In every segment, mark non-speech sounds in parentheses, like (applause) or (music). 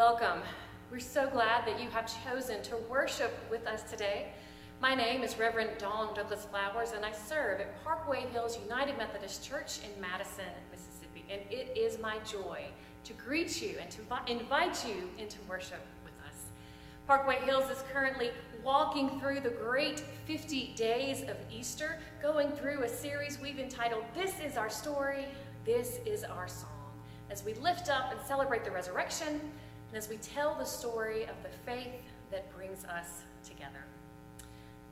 Welcome. We're so glad that you have chosen to worship with us today. My name is Reverend Dawn Douglas Flowers, and I serve at Parkway Hills United Methodist Church in Madison, Mississippi. And it is my joy to greet you and to invite you into worship with us. Parkway Hills is currently walking through the great 50 days of Easter, going through a series we've entitled This is Our Story, This is Our Song, as we lift up and celebrate the resurrection, and as we tell the story of the faith that brings us together.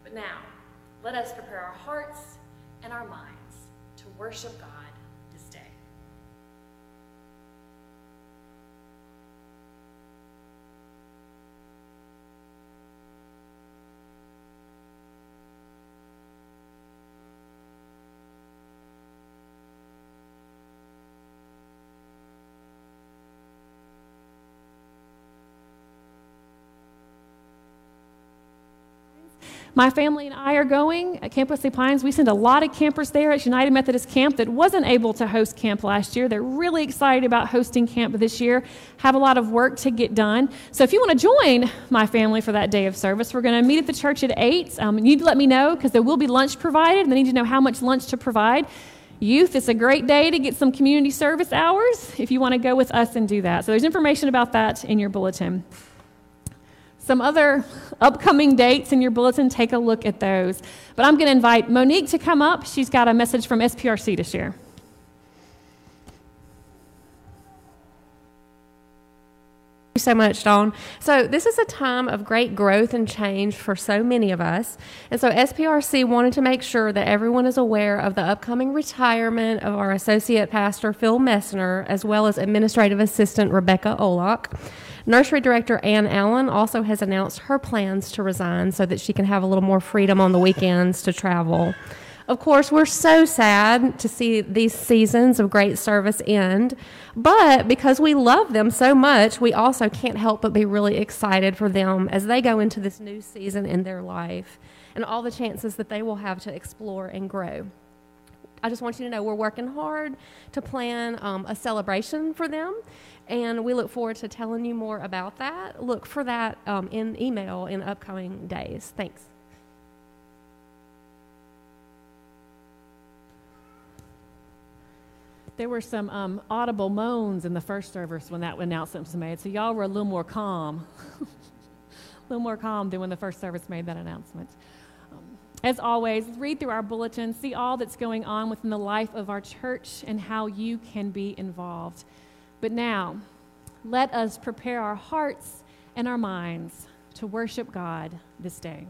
But now, let us prepare our hearts and our minds to worship God My family and I are going at Camp Wesley Pines. We send a lot of campers there at United Methodist Camp that wasn't able to host camp last year. They're really excited about hosting camp this year, have a lot of work to get done. So if you want to join my family for that day of service, we're going to meet at the church at 8. Um, you need to let me know because there will be lunch provided, and they need to know how much lunch to provide. Youth, it's a great day to get some community service hours if you want to go with us and do that. So there's information about that in your bulletin. Some other upcoming dates in your bulletin, take a look at those. But I'm going to invite Monique to come up. She's got a message from SPRC to share. Thank you so much, Dawn. So, this is a time of great growth and change for so many of us. And so, SPRC wanted to make sure that everyone is aware of the upcoming retirement of our Associate Pastor Phil Messner, as well as Administrative Assistant Rebecca Olak. Nursery Director Ann Allen also has announced her plans to resign so that she can have a little more freedom on the weekends to travel. Of course, we're so sad to see these seasons of great service end, but because we love them so much, we also can't help but be really excited for them as they go into this new season in their life and all the chances that they will have to explore and grow. I just want you to know we're working hard to plan um, a celebration for them, and we look forward to telling you more about that. Look for that um, in email in upcoming days. Thanks. There were some um, audible moans in the first service when that announcement was made, so y'all were a little more calm. (laughs) a little more calm than when the first service made that announcement. As always, read through our bulletin, see all that's going on within the life of our church and how you can be involved. But now, let us prepare our hearts and our minds to worship God this day.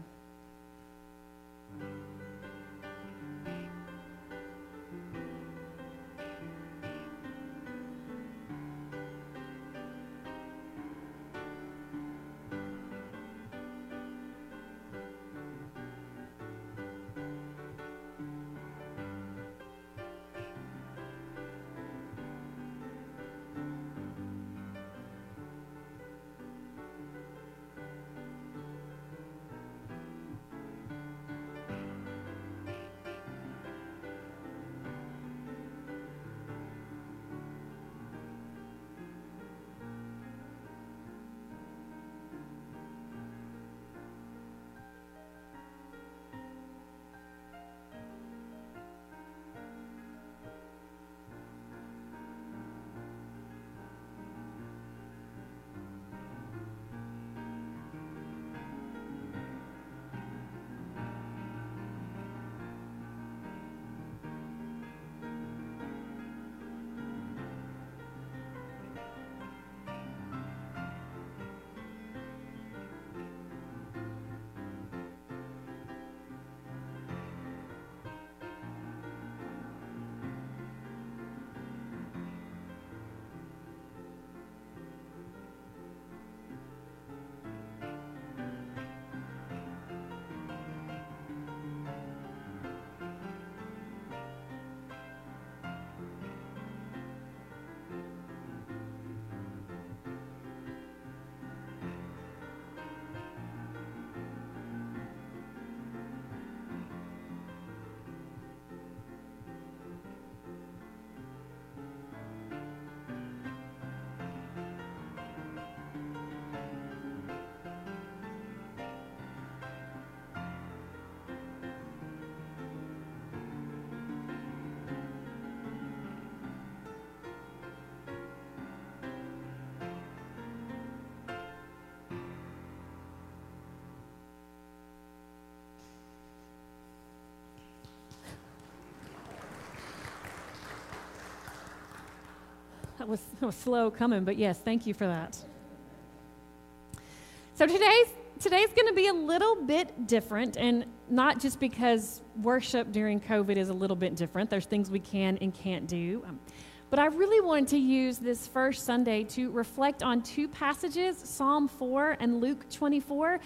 That was, that was slow coming, but yes, thank you for that. So today's today's going to be a little bit different, and not just because worship during COVID is a little bit different. There's things we can and can't do. Um, but I really wanted to use this first Sunday to reflect on two passages Psalm 4 and Luke 24.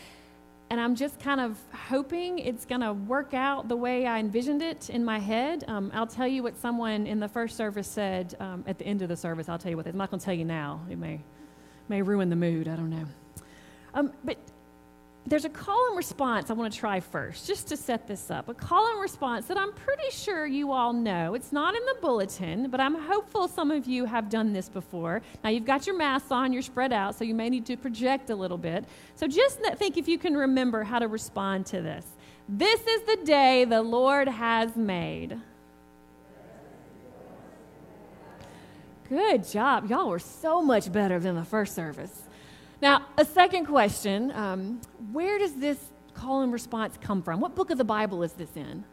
And I'm just kind of hoping it's going to work out the way I envisioned it in my head. Um, I'll tell you what someone in the first service said um, at the end of the service. I'll tell you what. I'm not going to tell you now. It may, may ruin the mood. I don't know. Um, but there's a call and response I want to try first, just to set this up. A call and response that I'm pretty sure you all know. It's not in the bulletin, but I'm hopeful some of you have done this before. Now, you've got your masks on, you're spread out, so you may need to project a little bit. So just think if you can remember how to respond to this. This is the day the Lord has made. Good job. Y'all were so much better than the first service. Now, a second question um, where does this call and response come from? What book of the Bible is this in?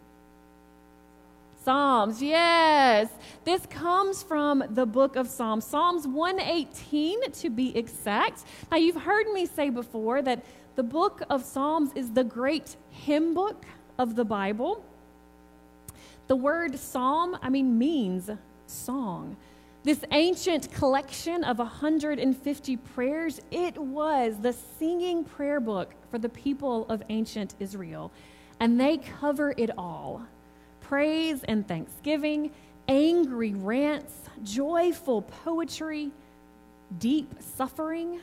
Psalms, yes. This comes from the book of Psalms, Psalms 118 to be exact. Now, you've heard me say before that the book of Psalms is the great hymn book of the Bible. The word psalm, I mean, means song. This ancient collection of 150 prayers, it was the singing prayer book for the people of ancient Israel. And they cover it all praise and thanksgiving, angry rants, joyful poetry, deep suffering.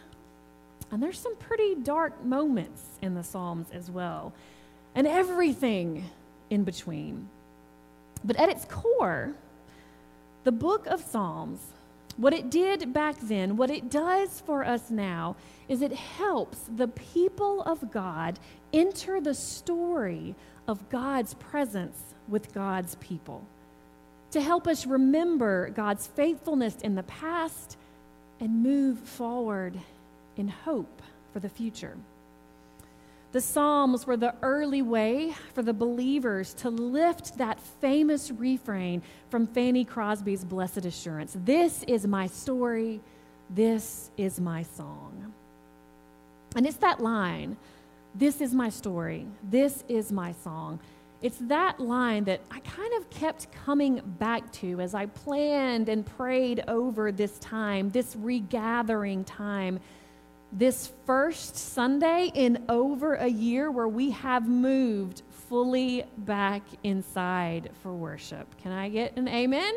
And there's some pretty dark moments in the Psalms as well, and everything in between. But at its core, the book of Psalms, what it did back then, what it does for us now, is it helps the people of God enter the story of God's presence with God's people. To help us remember God's faithfulness in the past and move forward in hope for the future. The Psalms were the early way for the believers to lift that famous refrain from Fanny Crosby's Blessed Assurance This is my story, this is my song. And it's that line, This is my story, this is my song. It's that line that I kind of kept coming back to as I planned and prayed over this time, this regathering time this first Sunday in over a year where we have moved fully back inside for worship. Can I get an amen?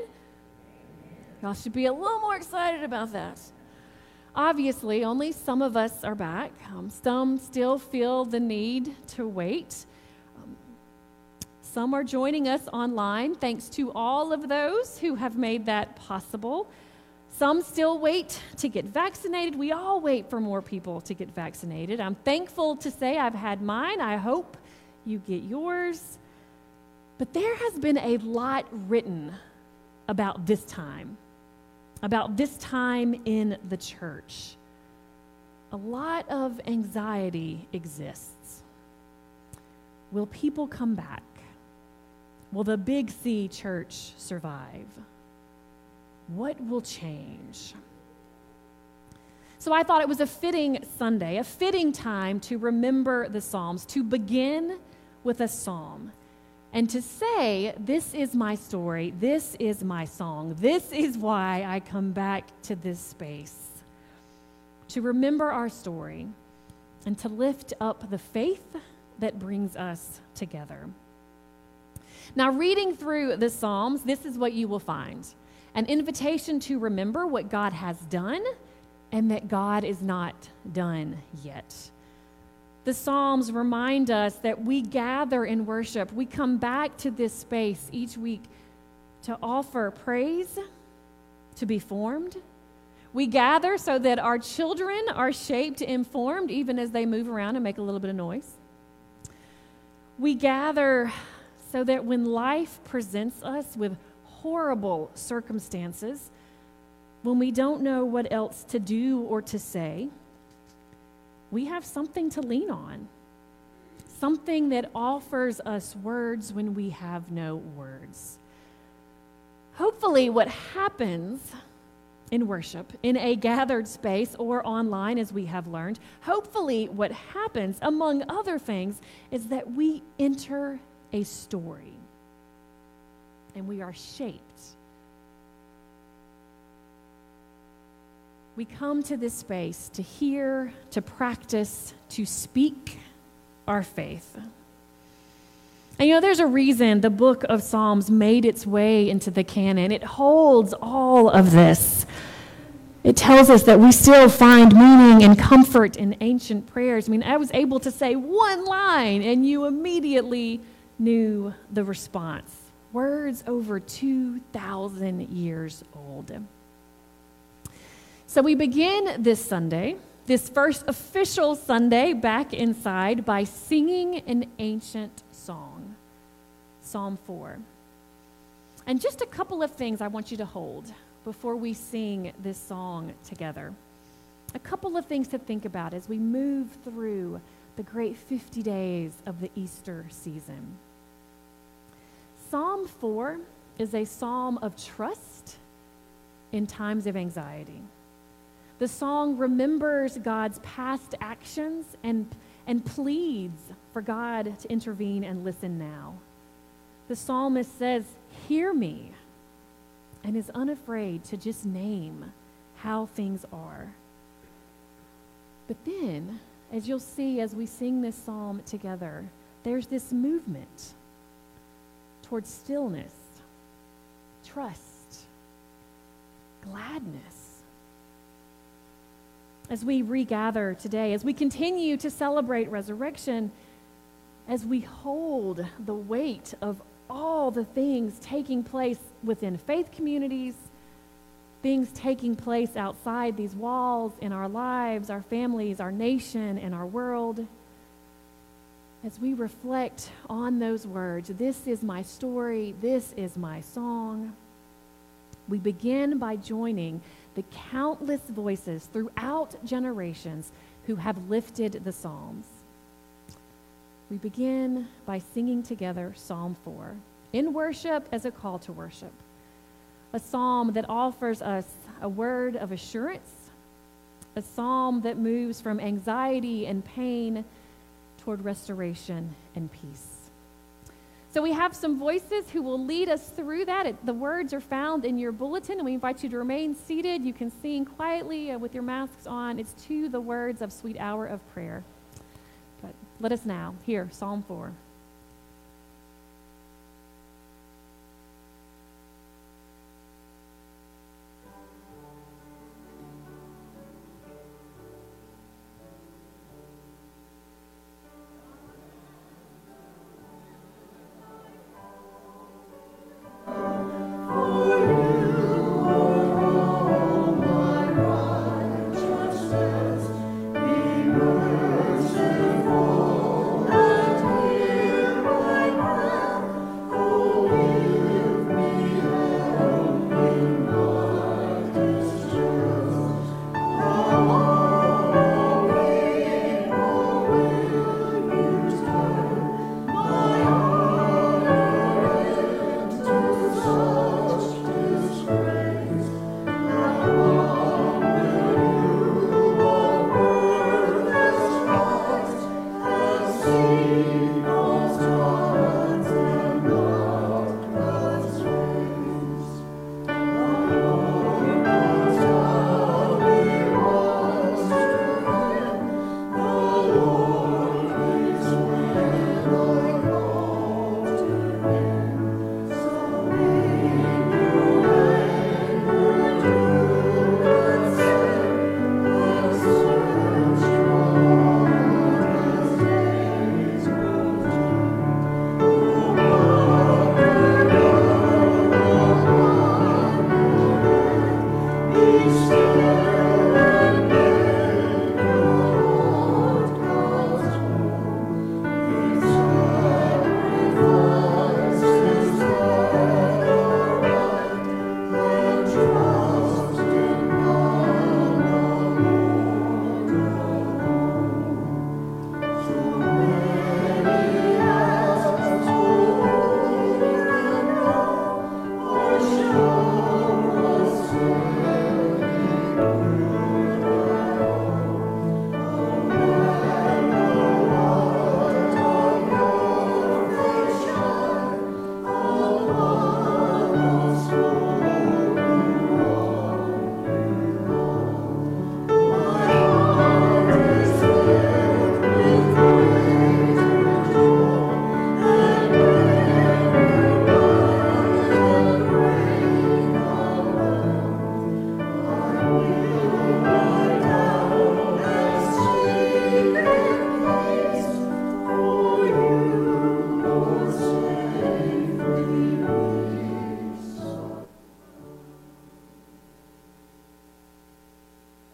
Y'all should be a little more excited about that. Obviously, only some of us are back. Um, some still feel the need to wait. Um, some are joining us online. Thanks to all of those who have made that possible. Some still wait to get vaccinated. We all wait for more people to get vaccinated. I'm thankful to say I've had mine. I hope you get yours. But there has been a lot written about this time, about this time in the church. A lot of anxiety exists. Will people come back? Will the Big C church survive? What will change? So I thought it was a fitting Sunday, a fitting time to remember the Psalms, to begin with a psalm and to say, This is my story, this is my song, this is why I come back to this space. To remember our story and to lift up the faith that brings us together. Now, reading through the Psalms, this is what you will find an invitation to remember what God has done and that God is not done yet. The Psalms remind us that we gather in worship. We come back to this space each week to offer praise, to be formed. We gather so that our children are shaped, informed, even as they move around and make a little bit of noise. We gather so that when life presents us with horrible circumstances, when we don't know what else to do or to say, we have something to lean on, something that offers us words when we have no words. Hopefully, what happens in worship in a gathered space or online, as we have learned, hopefully, what happens, among other things, is that we enter a story and we are shaped. We come to this space to hear, to practice, to speak our faith. And you know, there's a reason the book of Psalms made its way into the canon. It holds all of this. It tells us that we still find meaning and comfort in ancient prayers. I mean, I was able to say one line and you immediately knew the response. Words over 2,000 years old. So we begin this Sunday, this first official Sunday back inside, by singing an ancient song, Psalm 4. And just a couple of things I want you to hold before we sing this song together. A couple of things to think about as we move through the great 50 days of the Easter season. Psalm 4 is a psalm of trust in times of anxiety. The song remembers God's past actions and, and pleads for God to intervene and listen now. The psalmist says, Hear me, and is unafraid to just name how things are. But then, as you'll see as we sing this psalm together, there's this movement towards stillness, trust, gladness as we regather today, as we continue to celebrate resurrection, as we hold the weight of all the things taking place within faith communities, things taking place outside these walls in our lives, our families, our nation, and our world. As we reflect on those words, this is my story, this is my song, we begin by joining the countless voices throughout generations who have lifted the Psalms. We begin by singing together Psalm 4 in worship as a call to worship, a psalm that offers us a word of assurance, a psalm that moves from anxiety and pain toward restoration and peace. So we have some voices who will lead us through that. It, the words are found in your bulletin, and we invite you to remain seated. You can sing quietly uh, with your masks on. It's to the words of Sweet Hour of Prayer. But let us now hear Psalm 4.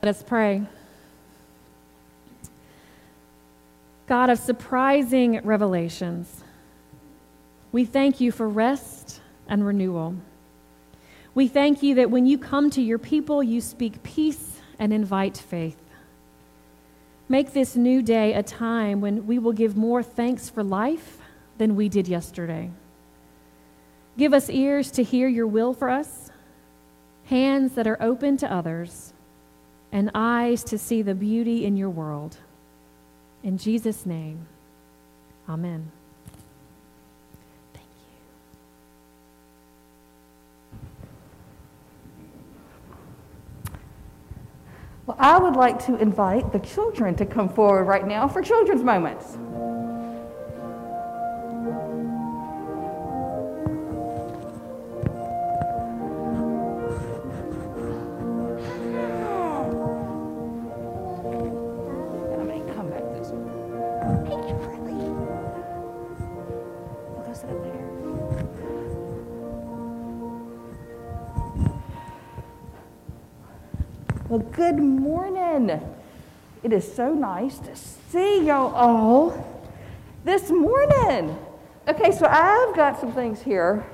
Let's pray. God of surprising revelations, we thank you for rest and renewal. We thank you that when you come to your people, you speak peace and invite faith. Make this new day a time when we will give more thanks for life than we did yesterday. Give us ears to hear your will for us, hands that are open to others, and eyes to see the beauty in your world. In Jesus' name, amen. Thank you. Well, I would like to invite the children to come forward right now for children's moments. It is so nice to see y'all all this morning. Okay, so I've got some things here.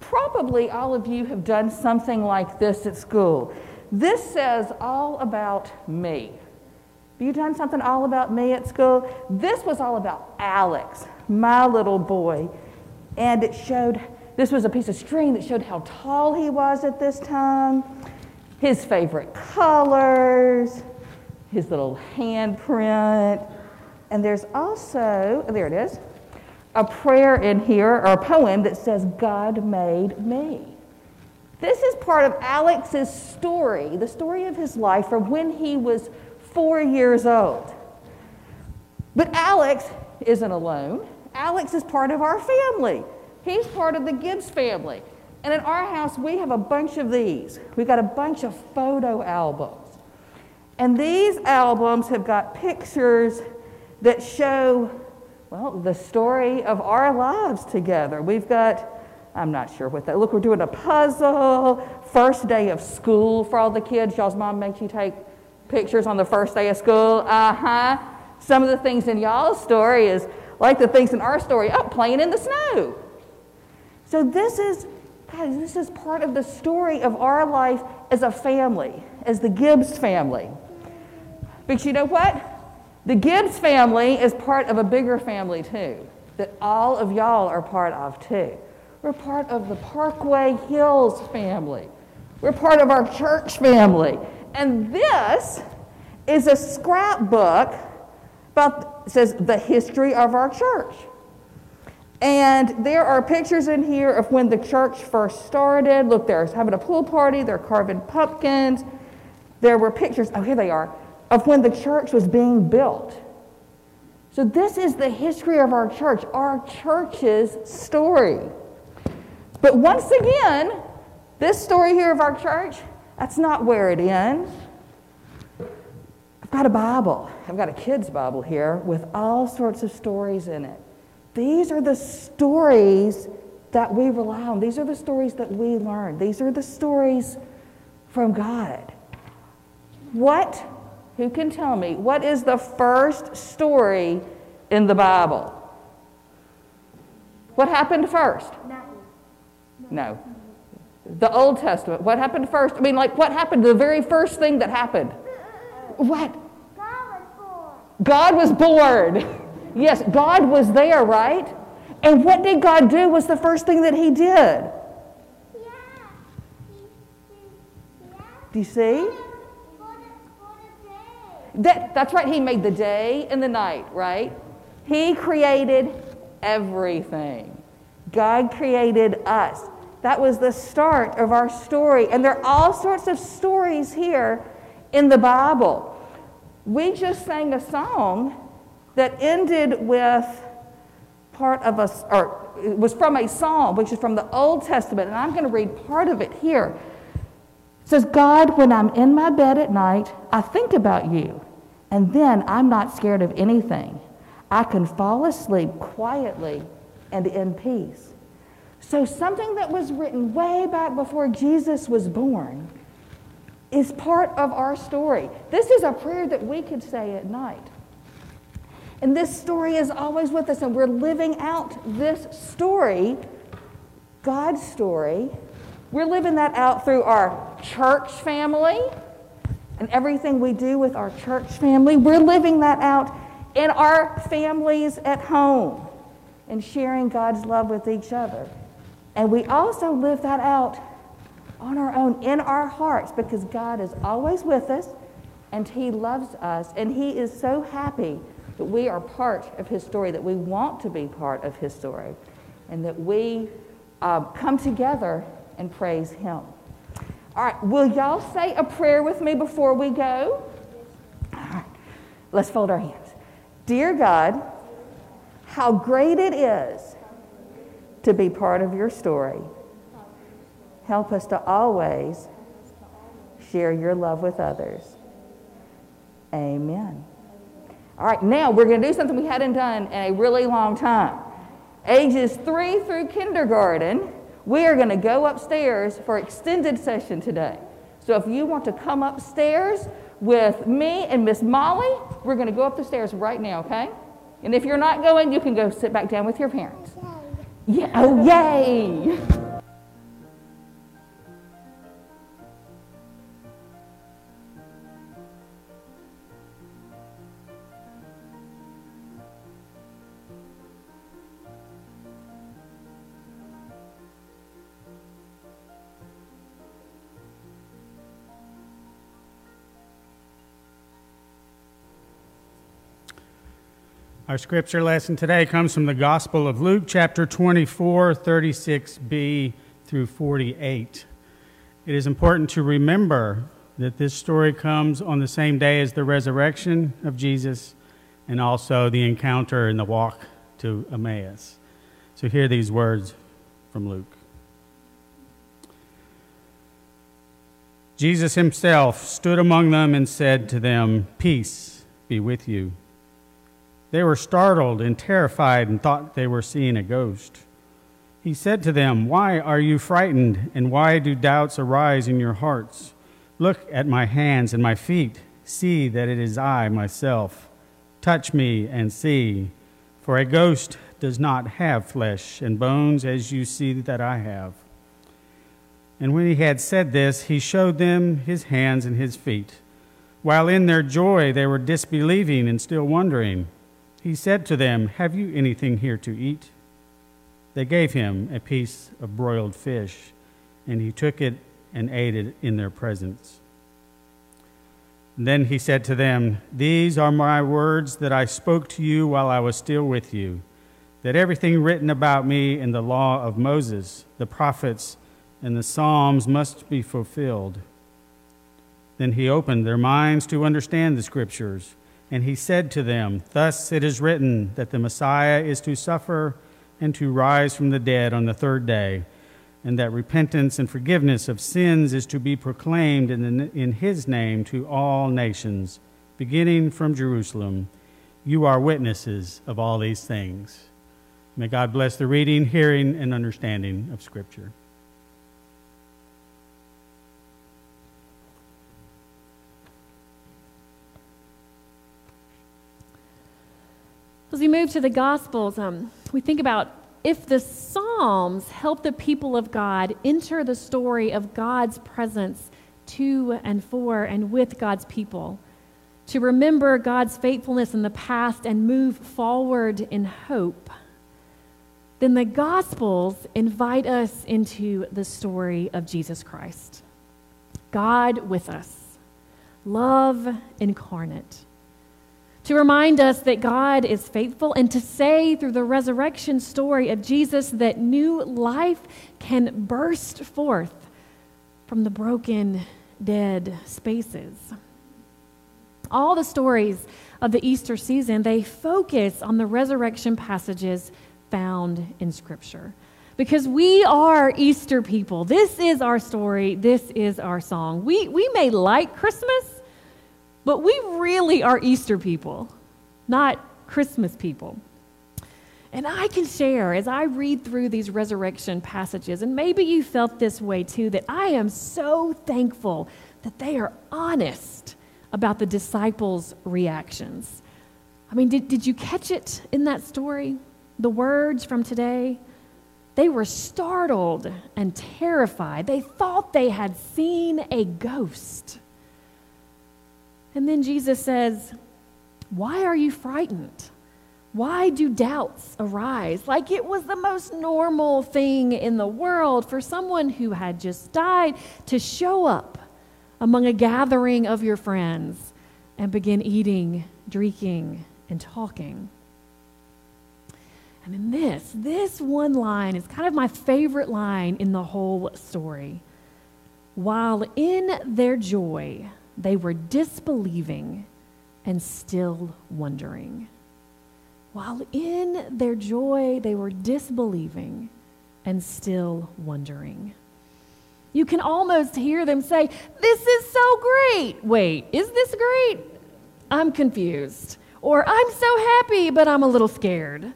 Probably all of you have done something like this at school. This says all about me. Have you done something all about me at school? This was all about Alex, my little boy. And it showed, this was a piece of string that showed how tall he was at this time his favorite colors, his little handprint. And there's also, there it is, a prayer in here, or a poem that says, God made me. This is part of Alex's story, the story of his life from when he was four years old. But Alex isn't alone. Alex is part of our family. He's part of the Gibbs family. And in our house, we have a bunch of these. We've got a bunch of photo albums. And these albums have got pictures that show, well, the story of our lives together. We've got, I'm not sure what that, look, we're doing a puzzle, first day of school for all the kids. Y'all's mom makes you take pictures on the first day of school. Uh huh. Some of the things in y'all's story is like the things in our story, oh, playing in the snow. So this is Guys, this is part of the story of our life as a family, as the Gibbs family. Because you know what? The Gibbs family is part of a bigger family too, that all of y'all are part of too. We're part of the Parkway Hills family. We're part of our church family. And this is a scrapbook about, says, the history of our church. And there are pictures in here of when the church first started. Look, they're having a pool party, they're carving pumpkins. There were pictures, oh, here they are, of when the church was being built. So, this is the history of our church, our church's story. But once again, this story here of our church, that's not where it ends. I've got a Bible. I've got a kid's Bible here with all sorts of stories in it. These are the stories that we rely on. These are the stories that we learn. These are the stories from God. What, who can tell me, what is the first story in the Bible? What happened first? No. The Old Testament. What happened first? I mean, like, what happened? The very first thing that happened. What? God was born. God was born. (laughs) Yes, God was there, right? And what did God do was the first thing that he did. Yeah. Do you see? That, that's right, he made the day and the night, right? He created everything. God created us. That was the start of our story. And there are all sorts of stories here in the Bible. We just sang a song that ended with part of a, or it was from a psalm, which is from the Old Testament, and I'm going to read part of it here. It says, God, when I'm in my bed at night, I think about you, and then I'm not scared of anything. I can fall asleep quietly and in peace. So, something that was written way back before Jesus was born is part of our story. This is a prayer that we could say at night. And this story is always with us, and we're living out this story, God's story. We're living that out through our church family and everything we do with our church family. We're living that out in our families at home and sharing God's love with each other. And we also live that out on our own in our hearts because God is always with us and He loves us and He is so happy that we are part of His story, that we want to be part of His story, and that we uh, come together and praise Him. All right, will y'all say a prayer with me before we go? All right, let's fold our hands. Dear God, how great it is to be part of your story. Help us to always share your love with others. Amen. All right, now we're going to do something we hadn't done in a really long time. Ages three through kindergarten, we are going to go upstairs for extended session today. So if you want to come upstairs with me and Miss Molly, we're going to go up the stairs right now, okay? And if you're not going, you can go sit back down with your parents. Yeah, oh, yay! Our scripture lesson today comes from the Gospel of Luke, chapter 24, 36b through 48. It is important to remember that this story comes on the same day as the resurrection of Jesus and also the encounter and the walk to Emmaus. So, hear these words from Luke. Jesus himself stood among them and said to them, Peace be with you. They were startled and terrified and thought they were seeing a ghost. He said to them, Why are you frightened, and why do doubts arise in your hearts? Look at my hands and my feet. See that it is I myself. Touch me and see, for a ghost does not have flesh and bones as you see that I have. And when he had said this, he showed them his hands and his feet. While in their joy they were disbelieving and still wondering he said to them, Have you anything here to eat? They gave him a piece of broiled fish, and he took it and ate it in their presence. Then he said to them, These are my words that I spoke to you while I was still with you, that everything written about me in the law of Moses, the prophets, and the Psalms must be fulfilled. Then he opened their minds to understand the scriptures. And he said to them, Thus it is written that the Messiah is to suffer and to rise from the dead on the third day, and that repentance and forgiveness of sins is to be proclaimed in, the, in his name to all nations, beginning from Jerusalem. You are witnesses of all these things. May God bless the reading, hearing, and understanding of Scripture. As we move to the Gospels, um, we think about if the Psalms help the people of God enter the story of God's presence to and for and with God's people, to remember God's faithfulness in the past and move forward in hope, then the Gospels invite us into the story of Jesus Christ. God with us, love incarnate to remind us that God is faithful, and to say through the resurrection story of Jesus that new life can burst forth from the broken, dead spaces. All the stories of the Easter season, they focus on the resurrection passages found in Scripture. Because we are Easter people. This is our story. This is our song. We, we may like Christmas, but we really are Easter people, not Christmas people. And I can share as I read through these resurrection passages, and maybe you felt this way too, that I am so thankful that they are honest about the disciples' reactions. I mean, did, did you catch it in that story? The words from today? They were startled and terrified. They thought they had seen a ghost. And then Jesus says, Why are you frightened? Why do doubts arise? Like it was the most normal thing in the world for someone who had just died to show up among a gathering of your friends and begin eating, drinking, and talking. And in this, this one line is kind of my favorite line in the whole story. While in their joy, they were disbelieving and still wondering. While in their joy, they were disbelieving and still wondering. You can almost hear them say, This is so great. Wait, is this great? I'm confused. Or I'm so happy, but I'm a little scared.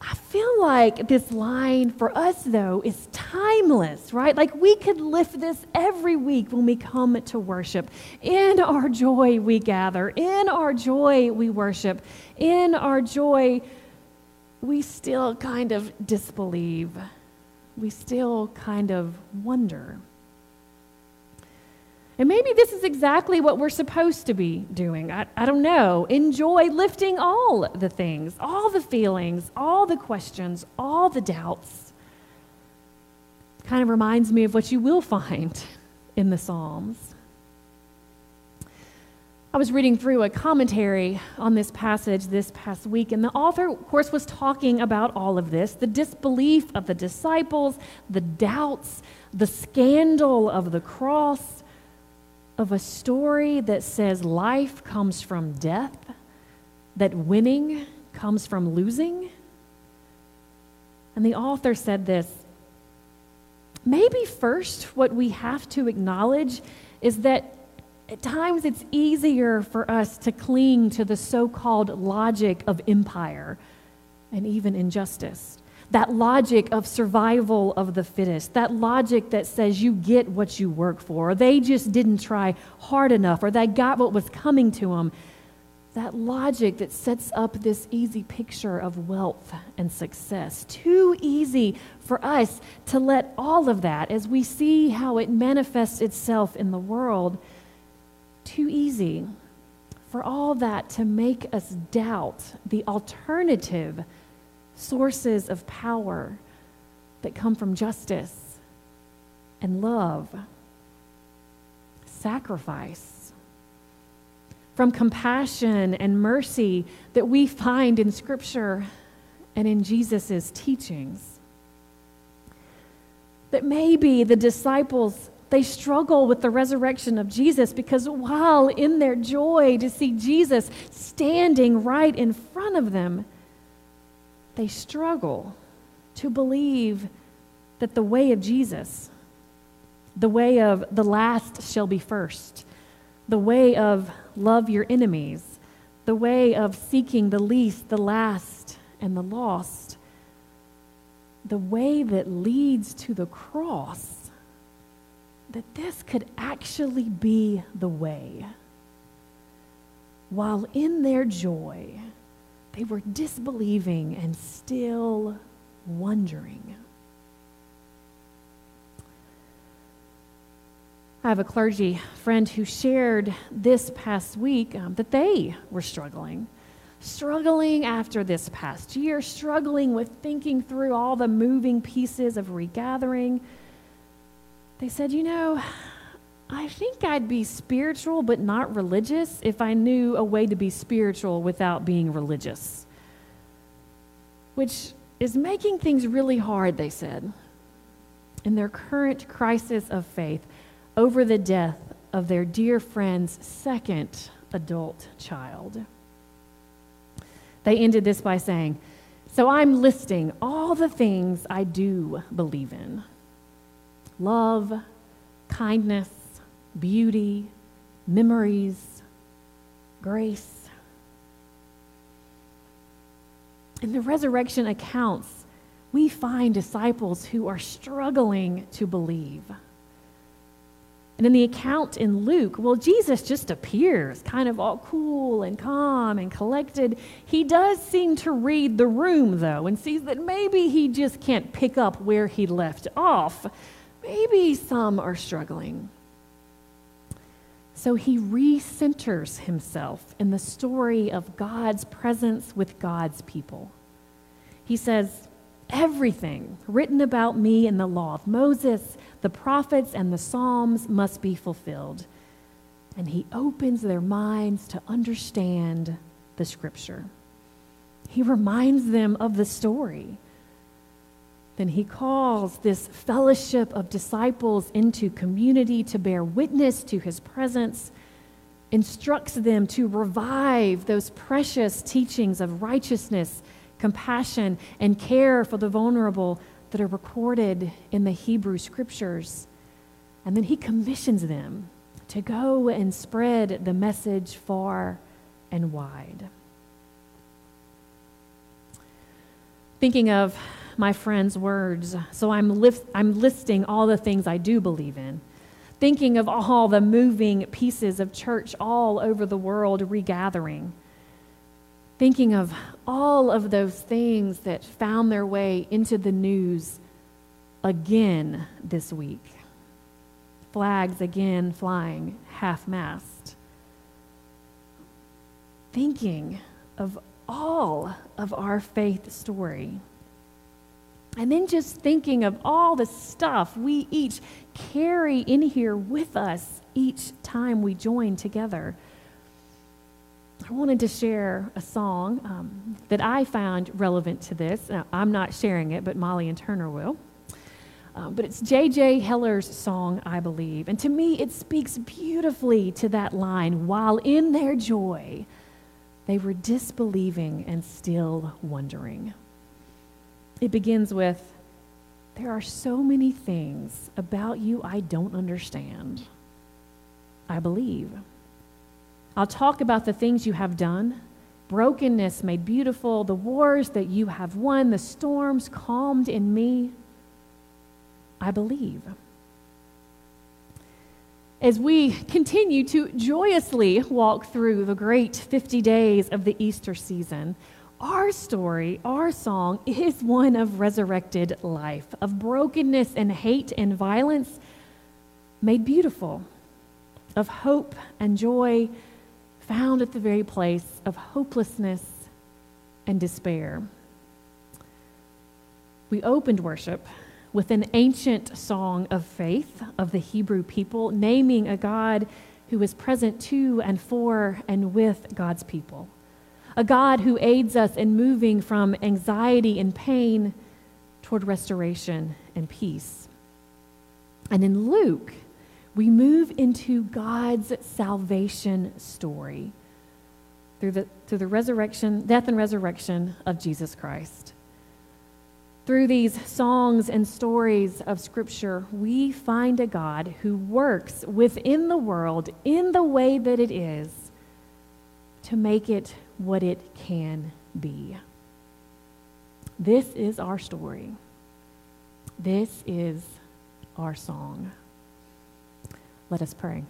I feel like this line for us, though, is timeless, right? Like we could lift this every week when we come to worship. In our joy, we gather. In our joy, we worship. In our joy, we still kind of disbelieve. We still kind of wonder. And maybe this is exactly what we're supposed to be doing. I, I don't know. Enjoy lifting all the things, all the feelings, all the questions, all the doubts. Kind of reminds me of what you will find in the Psalms. I was reading through a commentary on this passage this past week, and the author, of course, was talking about all of this the disbelief of the disciples, the doubts, the scandal of the cross of a story that says life comes from death, that winning comes from losing. And the author said this maybe first, what we have to acknowledge is that at times it's easier for us to cling to the so called logic of empire and even injustice that logic of survival of the fittest, that logic that says you get what you work for, or they just didn't try hard enough, or they got what was coming to them. That logic that sets up this easy picture of wealth and success. Too easy for us to let all of that, as we see how it manifests itself in the world, too easy for all that to make us doubt the alternative sources of power that come from justice and love, sacrifice, from compassion and mercy that we find in Scripture and in Jesus' teachings. That maybe the disciples they struggle with the resurrection of Jesus because while in their joy to see Jesus standing right in front of them, they struggle to believe that the way of Jesus, the way of the last shall be first, the way of love your enemies, the way of seeking the least, the last, and the lost, the way that leads to the cross, that this could actually be the way. While in their joy, they were disbelieving and still wondering. I have a clergy friend who shared this past week um, that they were struggling. Struggling after this past year, struggling with thinking through all the moving pieces of regathering. They said, You know, I think I'd be spiritual but not religious if I knew a way to be spiritual without being religious. Which is making things really hard, they said, in their current crisis of faith over the death of their dear friend's second adult child. They ended this by saying, So I'm listing all the things I do believe in love, kindness, beauty, memories, grace. In the resurrection accounts, we find disciples who are struggling to believe. And in the account in Luke, well, Jesus just appears kind of all cool and calm and collected. He does seem to read the room, though, and sees that maybe he just can't pick up where he left off. Maybe some are struggling. So he recenters himself in the story of God's presence with God's people. He says, Everything written about me in the law of Moses, the prophets, and the Psalms must be fulfilled. And he opens their minds to understand the scripture. He reminds them of the story. Then he calls this fellowship of disciples into community to bear witness to his presence, instructs them to revive those precious teachings of righteousness compassion, and care for the vulnerable that are recorded in the Hebrew scriptures. And then he commissions them to go and spread the message far and wide. Thinking of my friend's words, so I'm, I'm listing all the things I do believe in. Thinking of all the moving pieces of church all over the world regathering thinking of all of those things that found their way into the news again this week. Flags again flying half mast. Thinking of all of our faith story. And then just thinking of all the stuff we each carry in here with us each time we join together. I wanted to share a song um, that I found relevant to this. Now, I'm not sharing it, but Molly and Turner will. Um, but it's J.J. Heller's song, I Believe. And to me, it speaks beautifully to that line while in their joy, they were disbelieving and still wondering. It begins with There are so many things about you I don't understand. I believe. I'll talk about the things you have done brokenness made beautiful, the wars that you have won, the storms calmed in me. I believe. As we continue to joyously walk through the great 50 days of the Easter season, our story, our song, is one of resurrected life, of brokenness and hate and violence made beautiful, of hope and joy found at the very place of hopelessness and despair. We opened worship with an ancient song of faith of the Hebrew people, naming a God who is present to and for and with God's people. A God who aids us in moving from anxiety and pain toward restoration and peace. And in Luke, we move into God's salvation story through the, through the resurrection, death and resurrection of Jesus Christ. Through these songs and stories of Scripture, we find a God who works within the world in the way that it is to make it what it can be. This is our story. This is our song. Let us pray.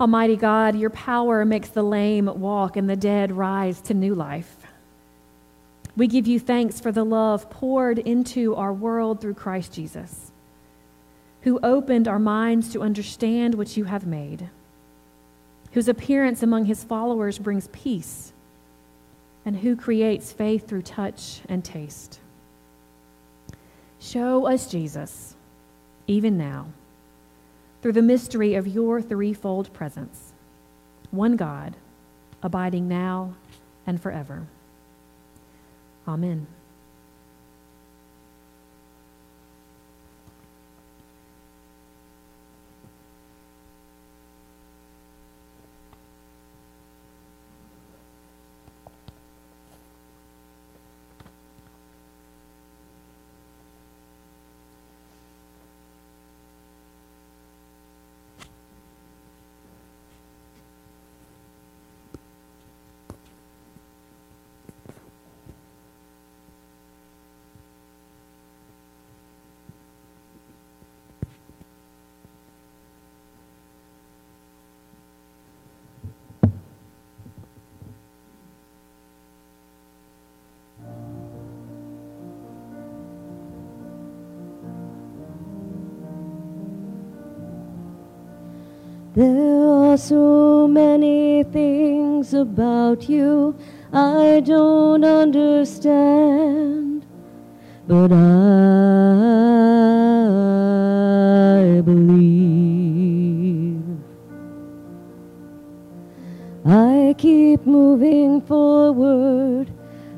Almighty God, your power makes the lame walk and the dead rise to new life. We give you thanks for the love poured into our world through Christ Jesus, who opened our minds to understand what you have made, whose appearance among his followers brings peace, and who creates faith through touch and taste. Show us Jesus, even now, through the mystery of your threefold presence one God, abiding now and forever. Amen. There are so many things about you I don't understand, but I believe. I keep moving forward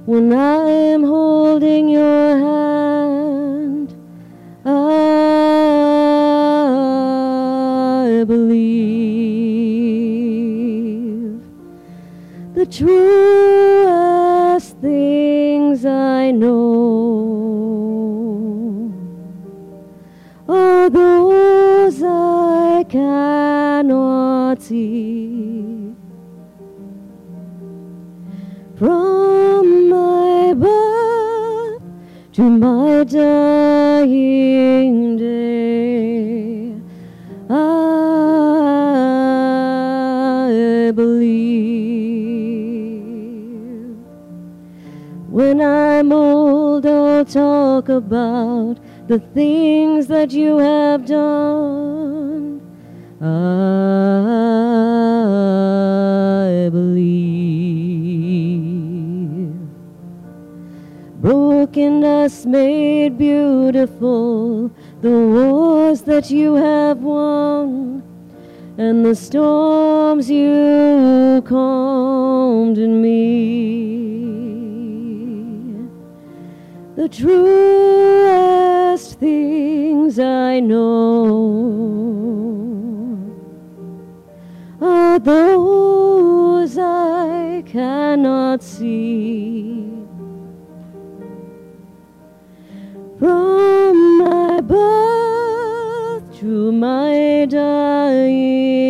when I am holding your hand. The talk about the things that you have done. I believe. Brokenness made beautiful, the wars that you have won, and the storms you calmed in me. The truest things I know are those I cannot see. From my birth to my dying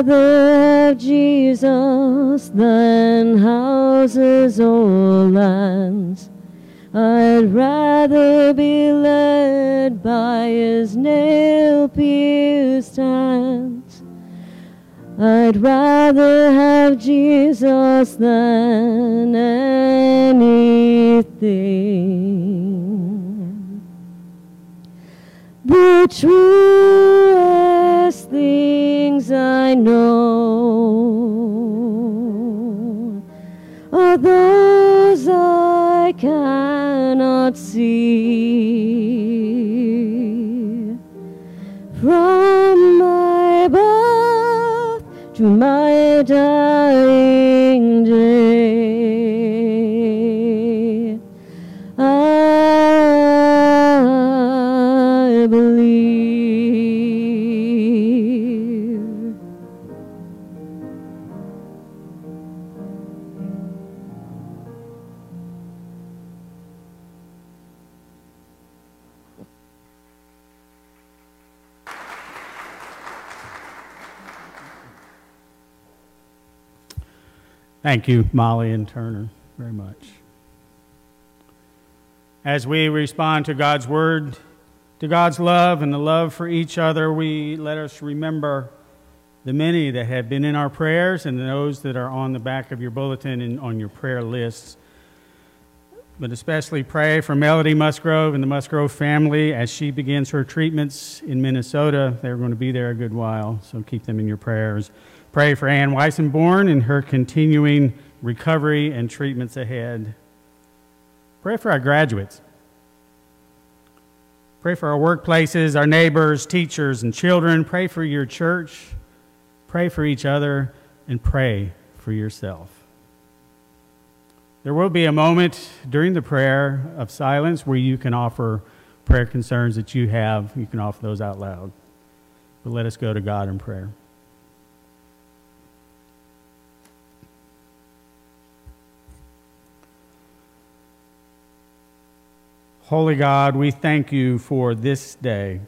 rather have Jesus than houses or lands. I'd rather be led by his nail pierced hands. I'd rather have Jesus than anything. The truest things I know are those I cannot see. From my birth to my dying day, Thank you, Molly and Turner, very much. As we respond to God's word, to God's love and the love for each other, we let us remember the many that have been in our prayers and those that are on the back of your bulletin and on your prayer lists. But especially pray for Melody Musgrove and the Musgrove family as she begins her treatments in Minnesota. They're going to be there a good while, so keep them in your prayers. Pray for Ann Weissenborn and her continuing recovery and treatments ahead. Pray for our graduates. Pray for our workplaces, our neighbors, teachers, and children. Pray for your church. Pray for each other and pray for yourself. There will be a moment during the prayer of silence where you can offer prayer concerns that you have. You can offer those out loud. But let us go to God in prayer. Holy God, we thank you for this day.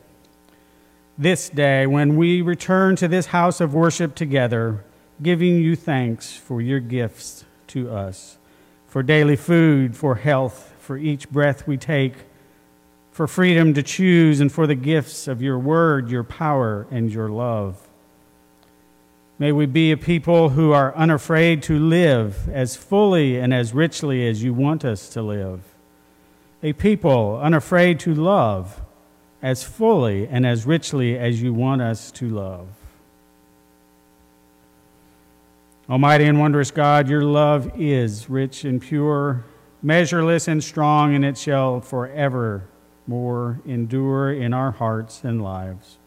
This day, when we return to this house of worship together, giving you thanks for your gifts to us, for daily food, for health, for each breath we take, for freedom to choose, and for the gifts of your word, your power, and your love. May we be a people who are unafraid to live as fully and as richly as you want us to live. A people unafraid to love as fully and as richly as you want us to love. Almighty and wondrous God, your love is rich and pure, measureless and strong, and it shall forever more endure in our hearts and lives.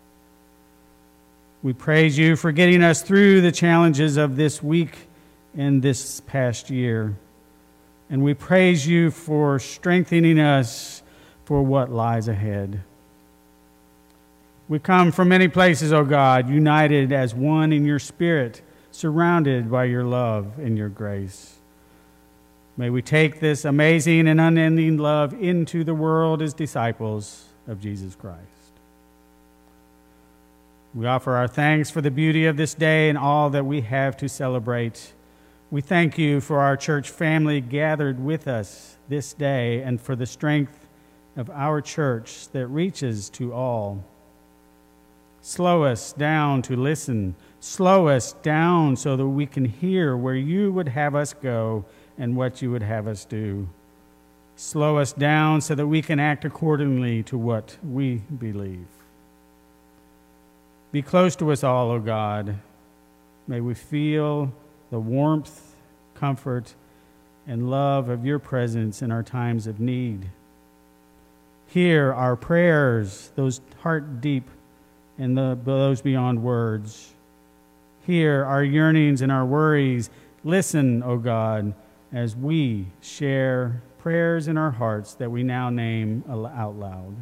We praise you for getting us through the challenges of this week and this past year. And we praise you for strengthening us for what lies ahead. We come from many places, O oh God, united as one in your spirit, surrounded by your love and your grace. May we take this amazing and unending love into the world as disciples of Jesus Christ. We offer our thanks for the beauty of this day and all that we have to celebrate. We thank you for our church family gathered with us this day and for the strength of our church that reaches to all. Slow us down to listen. Slow us down so that we can hear where you would have us go and what you would have us do. Slow us down so that we can act accordingly to what we believe. Be close to us all, O God. May we feel the warmth, comfort, and love of your presence in our times of need. Hear our prayers, those heart deep and the, those beyond words. Hear our yearnings and our worries. Listen, O God, as we share prayers in our hearts that we now name out loud.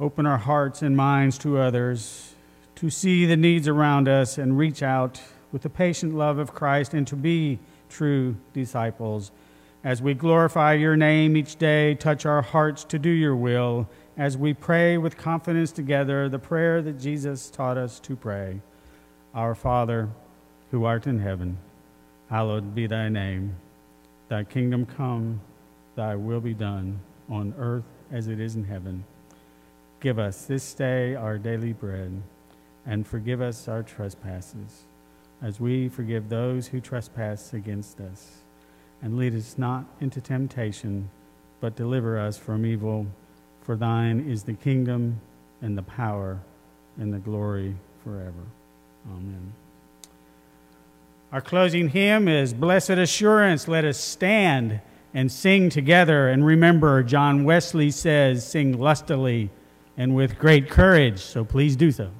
Open our hearts and minds to others, to see the needs around us and reach out with the patient love of Christ and to be true disciples. As we glorify your name each day, touch our hearts to do your will as we pray with confidence together the prayer that Jesus taught us to pray Our Father, who art in heaven, hallowed be thy name. Thy kingdom come, thy will be done on earth as it is in heaven. Give us this day our daily bread, and forgive us our trespasses, as we forgive those who trespass against us. And lead us not into temptation, but deliver us from evil. For thine is the kingdom, and the power, and the glory forever. Amen. Our closing hymn is Blessed Assurance. Let us stand and sing together. And remember, John Wesley says, Sing lustily and with great courage, so please do so.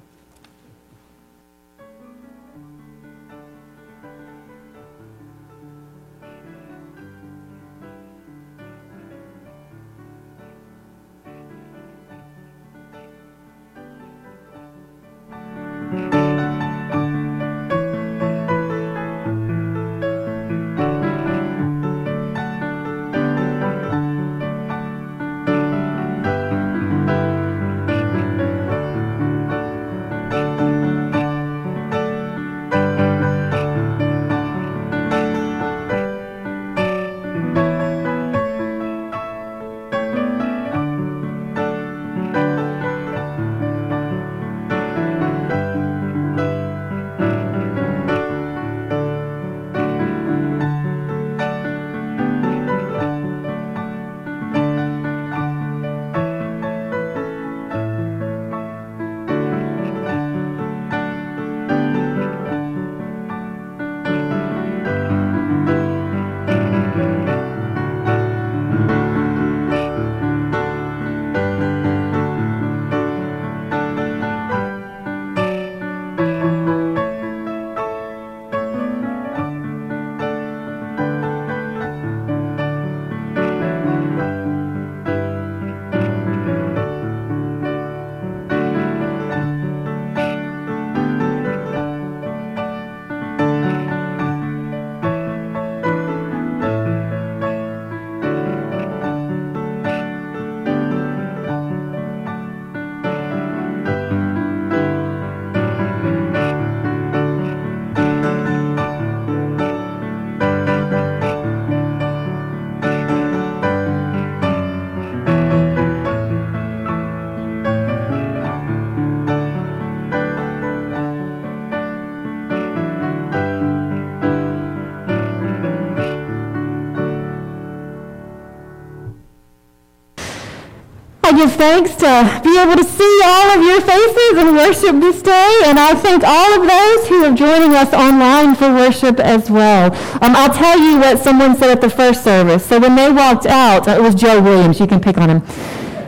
Give thanks to be able to see all of your faces and worship this day, and I thank all of those who are joining us online for worship as well. Um, I'll tell you what someone said at the first service. So when they walked out, uh, it was Joe Williams, you can pick on him.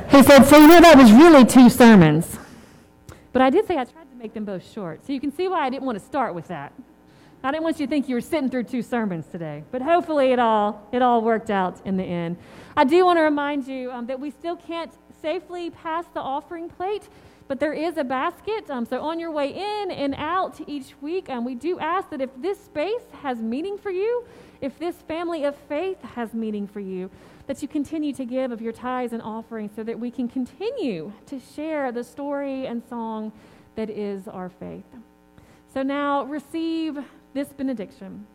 He said, So you know, that was really two sermons. But I did say I tried to make them both short. So you can see why I didn't want to start with that. I didn't want you to think you were sitting through two sermons today, but hopefully it all it all worked out in the end. I do want to remind you um, that we still can't safely past the offering plate, but there is a basket. Um, so on your way in and out each week, um, we do ask that if this space has meaning for you, if this family of faith has meaning for you, that you continue to give of your tithes and offerings so that we can continue to share the story and song that is our faith. So now receive this benediction.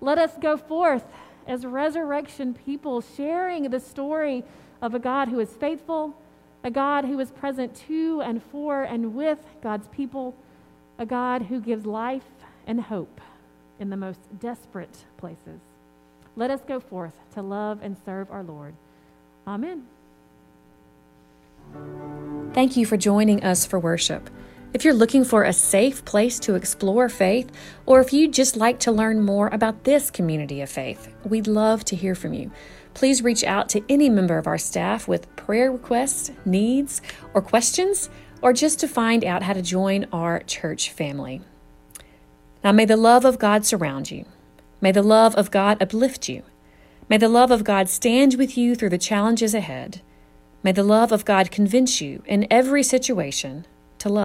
Let us go forth as resurrection people, sharing the story of a God who is faithful, a God who is present to and for and with God's people, a God who gives life and hope in the most desperate places. Let us go forth to love and serve our Lord. Amen. Thank you for joining us for worship. If you're looking for a safe place to explore faith, or if you'd just like to learn more about this community of faith, we'd love to hear from you. Please reach out to any member of our staff with prayer requests, needs, or questions, or just to find out how to join our church family. Now, may the love of God surround you. May the love of God uplift you. May the love of God stand with you through the challenges ahead. May the love of God convince you in every situation